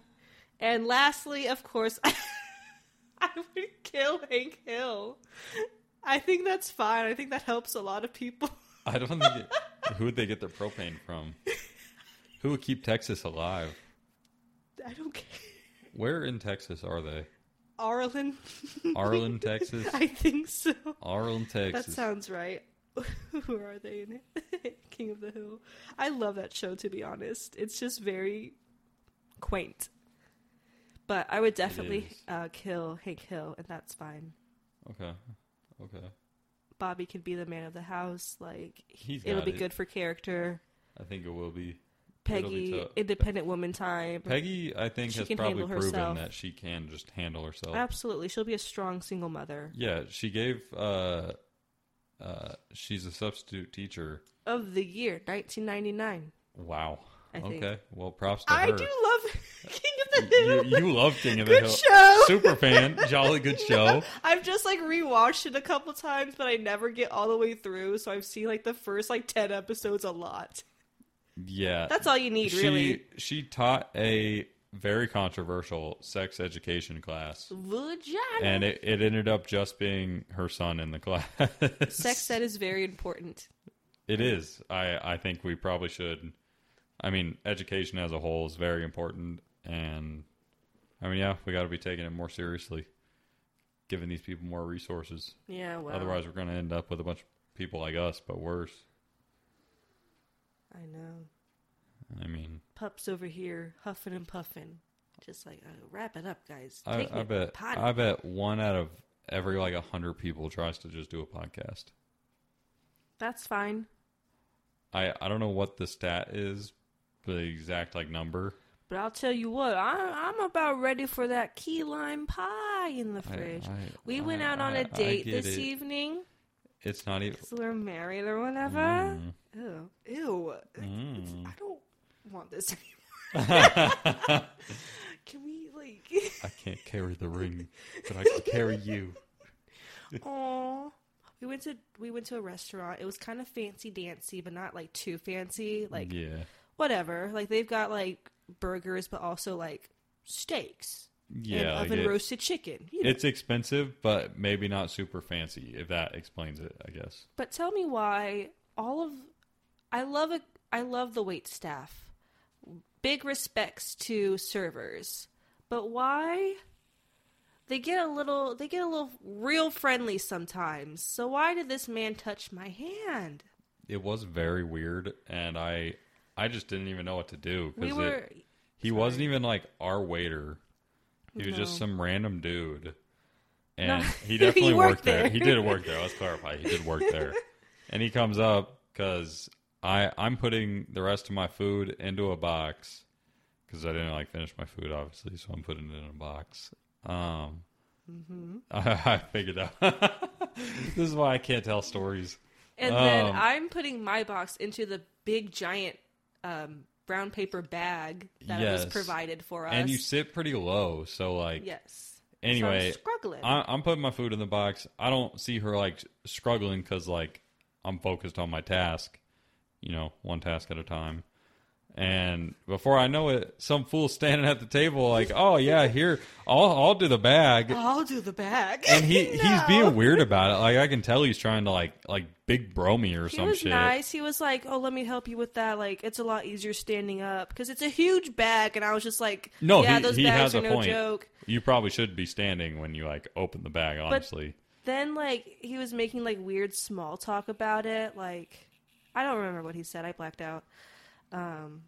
And lastly, of course, I would kill Hank Hill. I think that's fine. I think that helps a lot of people. I don't think. It, who would they get their propane from? Who would keep Texas alive? I don't care. Where in Texas are they? Arlen. Arlen, Texas. I think so. Arlen, Texas. That sounds right. Who are they in it? King of the Hill. I love that show to be honest. It's just very quaint. But I would definitely uh, kill Hank Hill, and that's fine. okay. Okay. Bobby can be the man of the house. Like He's it'll be it. good for character. I think it will be. It'll be Peggy, independent woman time. Peggy, I think, She has probably proven herself. that she can just handle herself. Absolutely, she'll be a strong single mother Yeah, she gave. uh uh She's a substitute teacher. of the year 1999. Wow. I think. okay. Well, props to I her. I do love King of the Hill. you, you love King of the Good Hill. show. Super fan. Jolly good show. I've just like rewatched it a couple times, but I never get all the way through. So I've seen like the first like ten episodes a lot. Yeah. That's all you need, she, really. She taught a very controversial sex education class. Vagina. And it, it ended up just being her son in the class. Sex ed is very important. It is. I, I think we probably should. I mean, education as a whole is very important. And I mean, yeah, we got to be taking it more seriously, giving these people more resources. Yeah, well, Otherwise, we're going to end up with a bunch of people like us, but worse. I know. I mean, Pups over here huffing and puffing, just like uh, wrap it up, guys. I, Take me I bet potty. I bet one out of every like a hundred people tries to just do a podcast. That's fine, I I don't know what the stat is, the exact like number. but I'll tell you what. I, I'm about ready for that key lime pie in the fridge. I- we went I- out on a date this it. evening. It's not even. So we're married or whatever. Mm. Ew. Ew. Mm. I don't want this anymore. Can we like I can't carry the ring, but I can carry you. Aw. We went to we went to a restaurant. It was kind of fancy dancy, but not like too fancy. Like yeah, whatever. Like they've got like burgers but also like steaks. yeah. And like oven it- roasted chicken. You know. it's expensive, but maybe not super fancy. If that explains it, I guess. But tell me why all of I love a I love the wait staff. Big respects to servers. But why they get a little they get a little real friendly sometimes. So why did this man touch my hand? It was very weird, and I I just didn't even know what to do We because were he wasn't even like our waiter. He was just some random dude, and No, he he definitely worked worked there. there. He did work there. Let's clarify. He did work there, and he comes up because I I'm putting the rest of my food into a box because I didn't like finish my food obviously, so I'm putting it in a box. Um, Mm-hmm. I, I figured out. this is why I can't tell stories. And then Um, I'm putting my box into the big giant um, brown paper bag that Yes. was provided for us. and you sit pretty low, so like yes. anyway, so I'm struggling. I, I'm putting my food in the box. I don't see her like struggling because like I'm focused on my task, you know, one task at a time. And before I know it, some fool standing at the table like, "Oh yeah, here I'll I'll do the bag." I'll do the bag. And he he's being weird about it. Like I can tell he's trying to like like big bro me or He some was shit. nice. He was like, "Oh, let me help you with that. Like, it's a lot easier standing up because it's a huge bag." And I was just like, No, yeah, he, those he bags has are a no point. joke." You probably should be standing when you like open the bag. Honestly, Then like he was making like weird small talk about it. Like, I don't remember what he said. I blacked out. Um,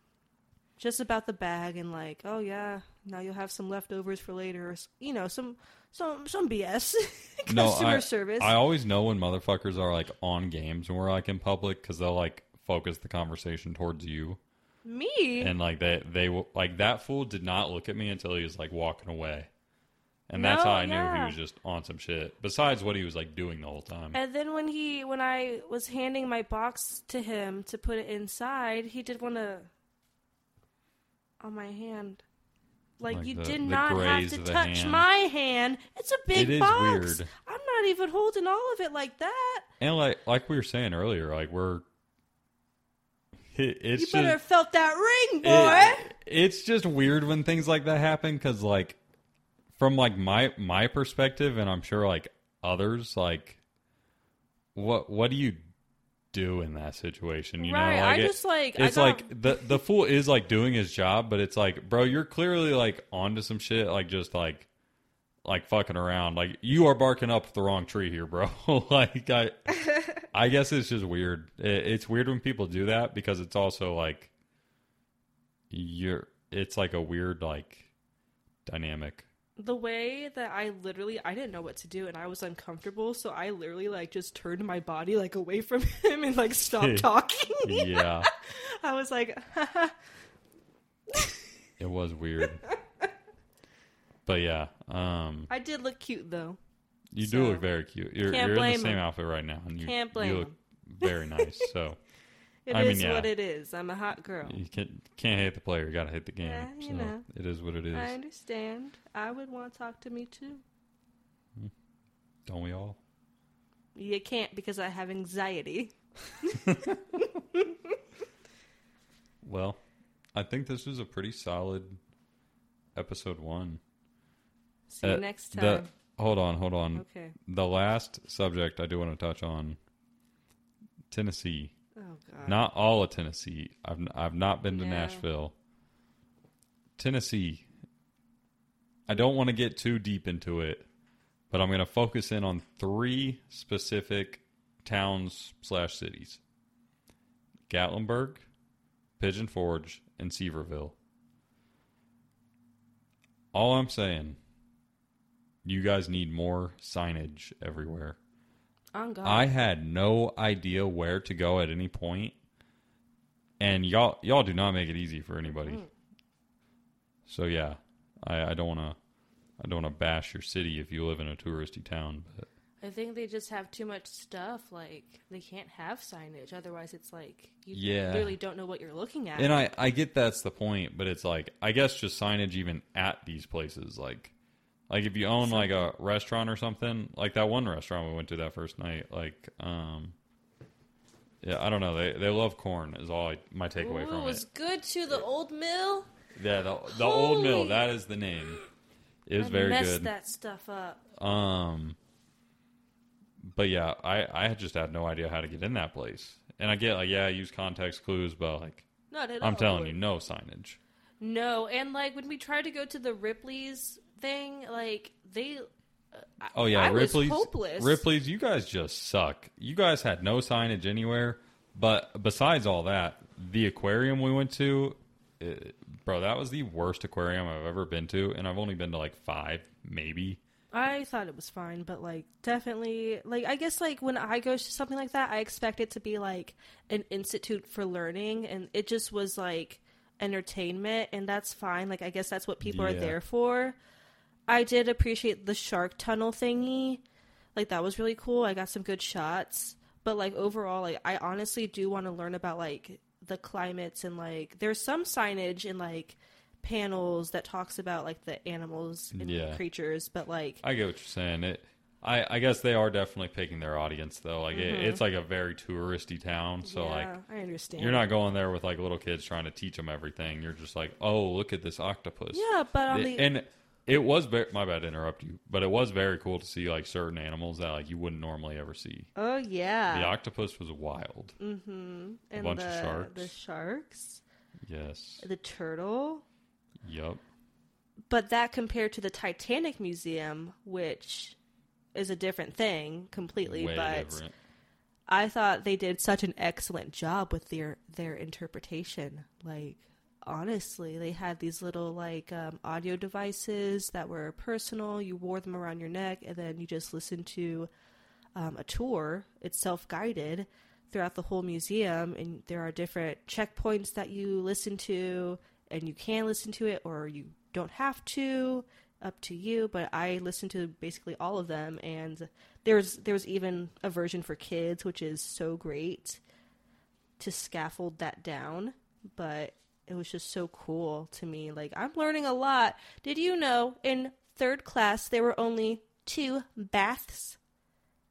just about the bag and like, oh yeah, now you'll have some leftovers for later. Or, you know, some some some BS. no, Customer I, service. I always know when motherfuckers are like on games when we're like in public because they'll like focus the conversation towards you Me. and like they they like that fool did not look at me until he was like walking away. And that's No, how I knew he was just on some shit. Besides what he was like doing the whole time. And then when he when I was handing my box to him to put it inside, he did want to on my hand. Like, Like you the- did the not have to touch hand. my hand. It's a big It box. weird. I'm not even holding all of it like that. And like like we were saying earlier, like we're it, it's You just, better have felt that ring, boy. it- it's just weird when things like that happen because like from like my my perspective and i'm sure like others like what what do you do in that situation you right. know like I it- just like I it's got, like the the fool is like doing his job but it's like bro you're clearly like onto some shit like just like like fucking around. Like you are barking up the wrong tree here bro. Like i i guess it's just weird. It, it's weird when people do that because it's also like you're it's like a weird like dynamic the way that I literally I didn't know what to do and I was uncomfortable, so I literally like just turned my body like away from him and like stopped talking. yeah I was like, it was weird but yeah um I did look cute though. you do look very cute you're, you're in the same 'em. outfit right now and you, Can't blame you look 'em. very nice so It is I mean, yeah. what it is. I'm a hot girl. You can't can't hate the player. You gotta hate the game. Yeah, you so know. it is what it is. I understand. I would want to talk to me too. Don't we all? You can't because I have anxiety. Well, I think this was a pretty solid episode one. See you Uh, next the- time. hold on, hold on. okay. The last subject I do want to touch on Tennessee. God. Not all of Tennessee. I've I've not been to. Nashville. Tennessee. I don't want to get too deep into it, but I'm going to focus in on three specific towns slash cities: Gatlinburg, Pigeon Forge, and Sevierville. All I'm saying, you guys need more signage everywhere. On God. I had no idea where to go at any point, and y'all y'all do not make it easy for anybody. Mm. So yeah, I, I don't want to I don't want to bash your city if you live in a touristy town, but I think they just have too much stuff. Like they can't have signage. Otherwise, it's like you Yeah. really don't know what you're looking at. and I I get that's the point, but it's like I guess just signage even at these places like. Like if you own like a restaurant or something, like that one restaurant we went to that first night, like um yeah, I don't know. They they love corn is all I, my takeaway Ooh, from it was it. good too. The old mill. Yeah, the the old mill. That is the name. It was I very messed good. that stuff up. Um, but yeah, I I just had no idea how to get in that place. And I get like yeah, I use context clues, but like Not at I'm all. telling you, no signage. No, and like when we tried to go to the Ripley's thing, like they. uh, Oh yeah, I Ripley's. hopeless. Ripley's, you guys just suck. You guys had no signage anywhere. But besides all that, the aquarium we went to, it, bro, that was the worst aquarium I've ever been to, and I've only been to like five, maybe. I thought it was fine, but like definitely, like I guess like when I go to something like that, I expect it to be like an institute for learning, and it just was like entertainment, and that's fine. Like I guess that's what people are there for. I did appreciate the shark tunnel thingy, like that was really cool. I got some good shots, but like overall, like I honestly do want to learn about like the climates and like there's some signage in like panels that talks about like the animals and Yeah. creatures, but like I get what you're saying. It, I, I guess they are definitely picking their audience though. Like it, it's like a very touristy town, so Mm-hmm. yeah, like I understand. you're not going there with like little kids trying to teach them everything. You're just like, oh, look at this octopus. Yeah, but on the and it was very, my bad to interrupt you, but it was very cool to see like certain animals that like you wouldn't normally ever see. oh yeah, The octopus was wild. mm-hmm. and bunch the, of sharks. the sharks, Yes. the turtle. Yup. But that compared to the Titanic Museum, which is a different thing completely, Way but different. I thought they did such an excellent job with their their interpretation. Like honestly, they had these little like um, audio devices that were personal. You wore them around your neck, and then you just listened to um, a tour. It's self guided throughout the whole museum, and there are different checkpoints that you listen to, and you can listen to it or you don't have to. Up to you, but I listened to basically all of them, and there's there's even a version for kids, which is so great to scaffold that down. But it was just so cool to me. Like I'm learning a lot. Did you know in third class there were only two baths,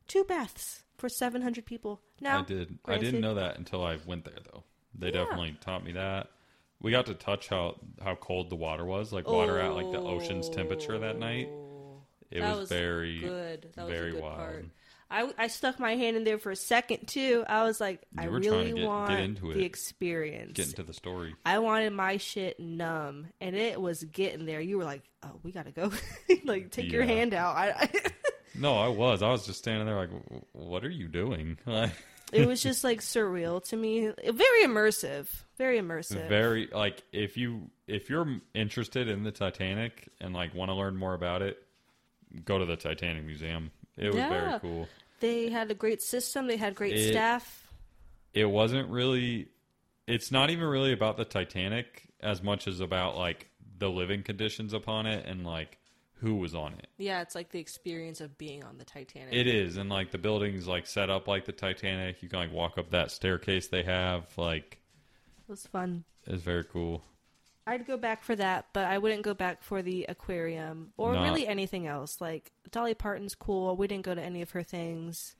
two baths for 700 people? Now I did. I didn't know that until I went there, though. They Yeah. definitely taught me that. We got to touch how how cold the water was, like water at like the ocean's temperature that night. Oh, It that was, very good. That was very a good wild. part. I, I stuck my hand in there for a second too. I was like, I You really get- get want into the experience. get into the story. I wanted my shit numb, and it was getting there. You were like, "Oh, we gotta go." like, take your hand out. I, I, No, I was. I was just standing there like, what are you doing? It was just like surreal to me. Very immersive. Very immersive. very like if you if you're interested in the Titanic and like want to learn more about it, go to the Titanic Museum. It was Yeah. very cool. they had a great system. They had great It- staff. it wasn't really it's not even really about the titanic as much as about like the living conditions upon it and like who was on it Yeah, it's like the experience of being on the Titanic. it is and like the buildings like set up like the titanic you can like walk up that staircase they have like It was fun. it's very cool I'd go back for that, but I wouldn't go back for the aquarium or Not- really anything else. Like Dolly Parton's cool. We didn't go to any of her things.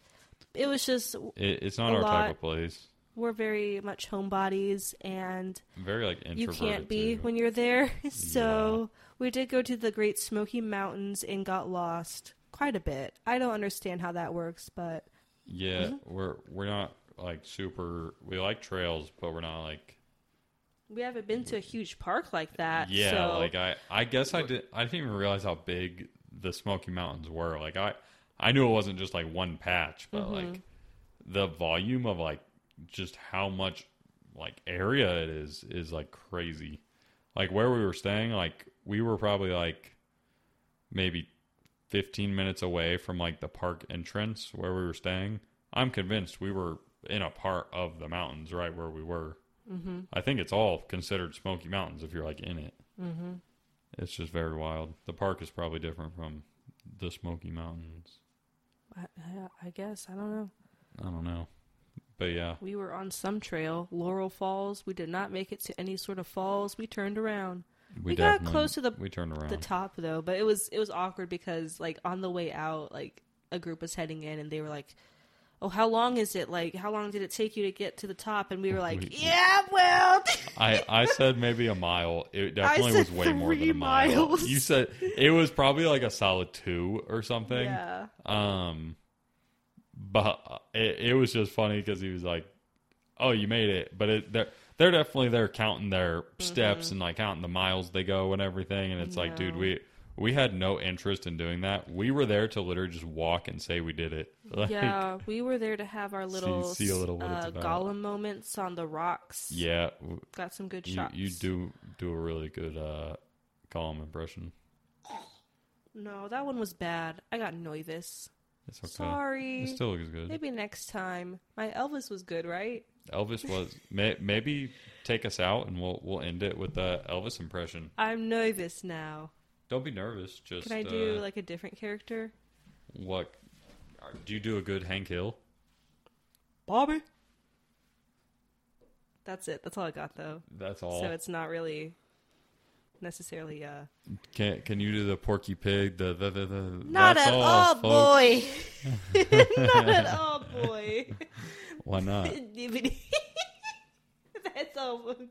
It was just it, it's not our lot. type of place we're very much homebodies and very like you can't be too. when you're there. so we did go to the Great Smoky Mountains and got lost quite a bit. I don't understand how that works, but yeah Mm-hmm. we're we're not like super we like trails but we're not like we haven't been to a huge park like that. Yeah, so like I, I guess I did. I didn't even realize how big the Smoky Mountains were. Like I, I knew it wasn't just like one patch, but Mm-hmm. like the volume of like just how much like area it is is like crazy. Like where we were staying, like we were probably like maybe 15 minutes away from like the park entrance where we were staying. I'm convinced we were in a part of the mountains right where we were. Mm-hmm. I think it's all considered Smoky Mountains if you're like in it. Mm-hmm. It's just very wild. The park is probably different from the Smoky Mountains. I, I- I guess I don't know. I don't know, but yeah, We were on some trail, Laurel Falls. We did not make it to any sort of falls. We turned around. We got close to the- we turned around. the top though but it was it was awkward because like on the way out like a group was heading in and they were like oh how long is it like how long did it take you to get to the top and we were like We- yeah well I, I said maybe a mile. It definitely was way more than a mile. miles. You said it was probably like a solid two or something. yeah Um, but it, it was just funny because he was like, "Oh, you made it," but it, they're they're definitely they're counting their steps and like counting the miles they go and everything. And it's like, dude, we we had no interest in doing that. We were there to literally just walk and say we did it. Like, yeah we were there to have our little, see a little uh, gollum moments on the rocks yeah, got some good you, shots you do do a really good uh, impression. no that one was bad i got nervous It's okay. sorry It still looks good. maybe next time my elvis was good right Elvis was may, maybe take us out and we'll we'll end it with the Elvis impression. i'm nervous now Don't be nervous. Just can i do uh, like a different character what? Do you do a good Hank Hill? Bobby. That's it. That's all I got though. That's all. So it's not really necessarily uh Can can you do the Porky Pig? The the the, the not at all, all, folks. boy. not at all, boy. Why not? That's all, folks.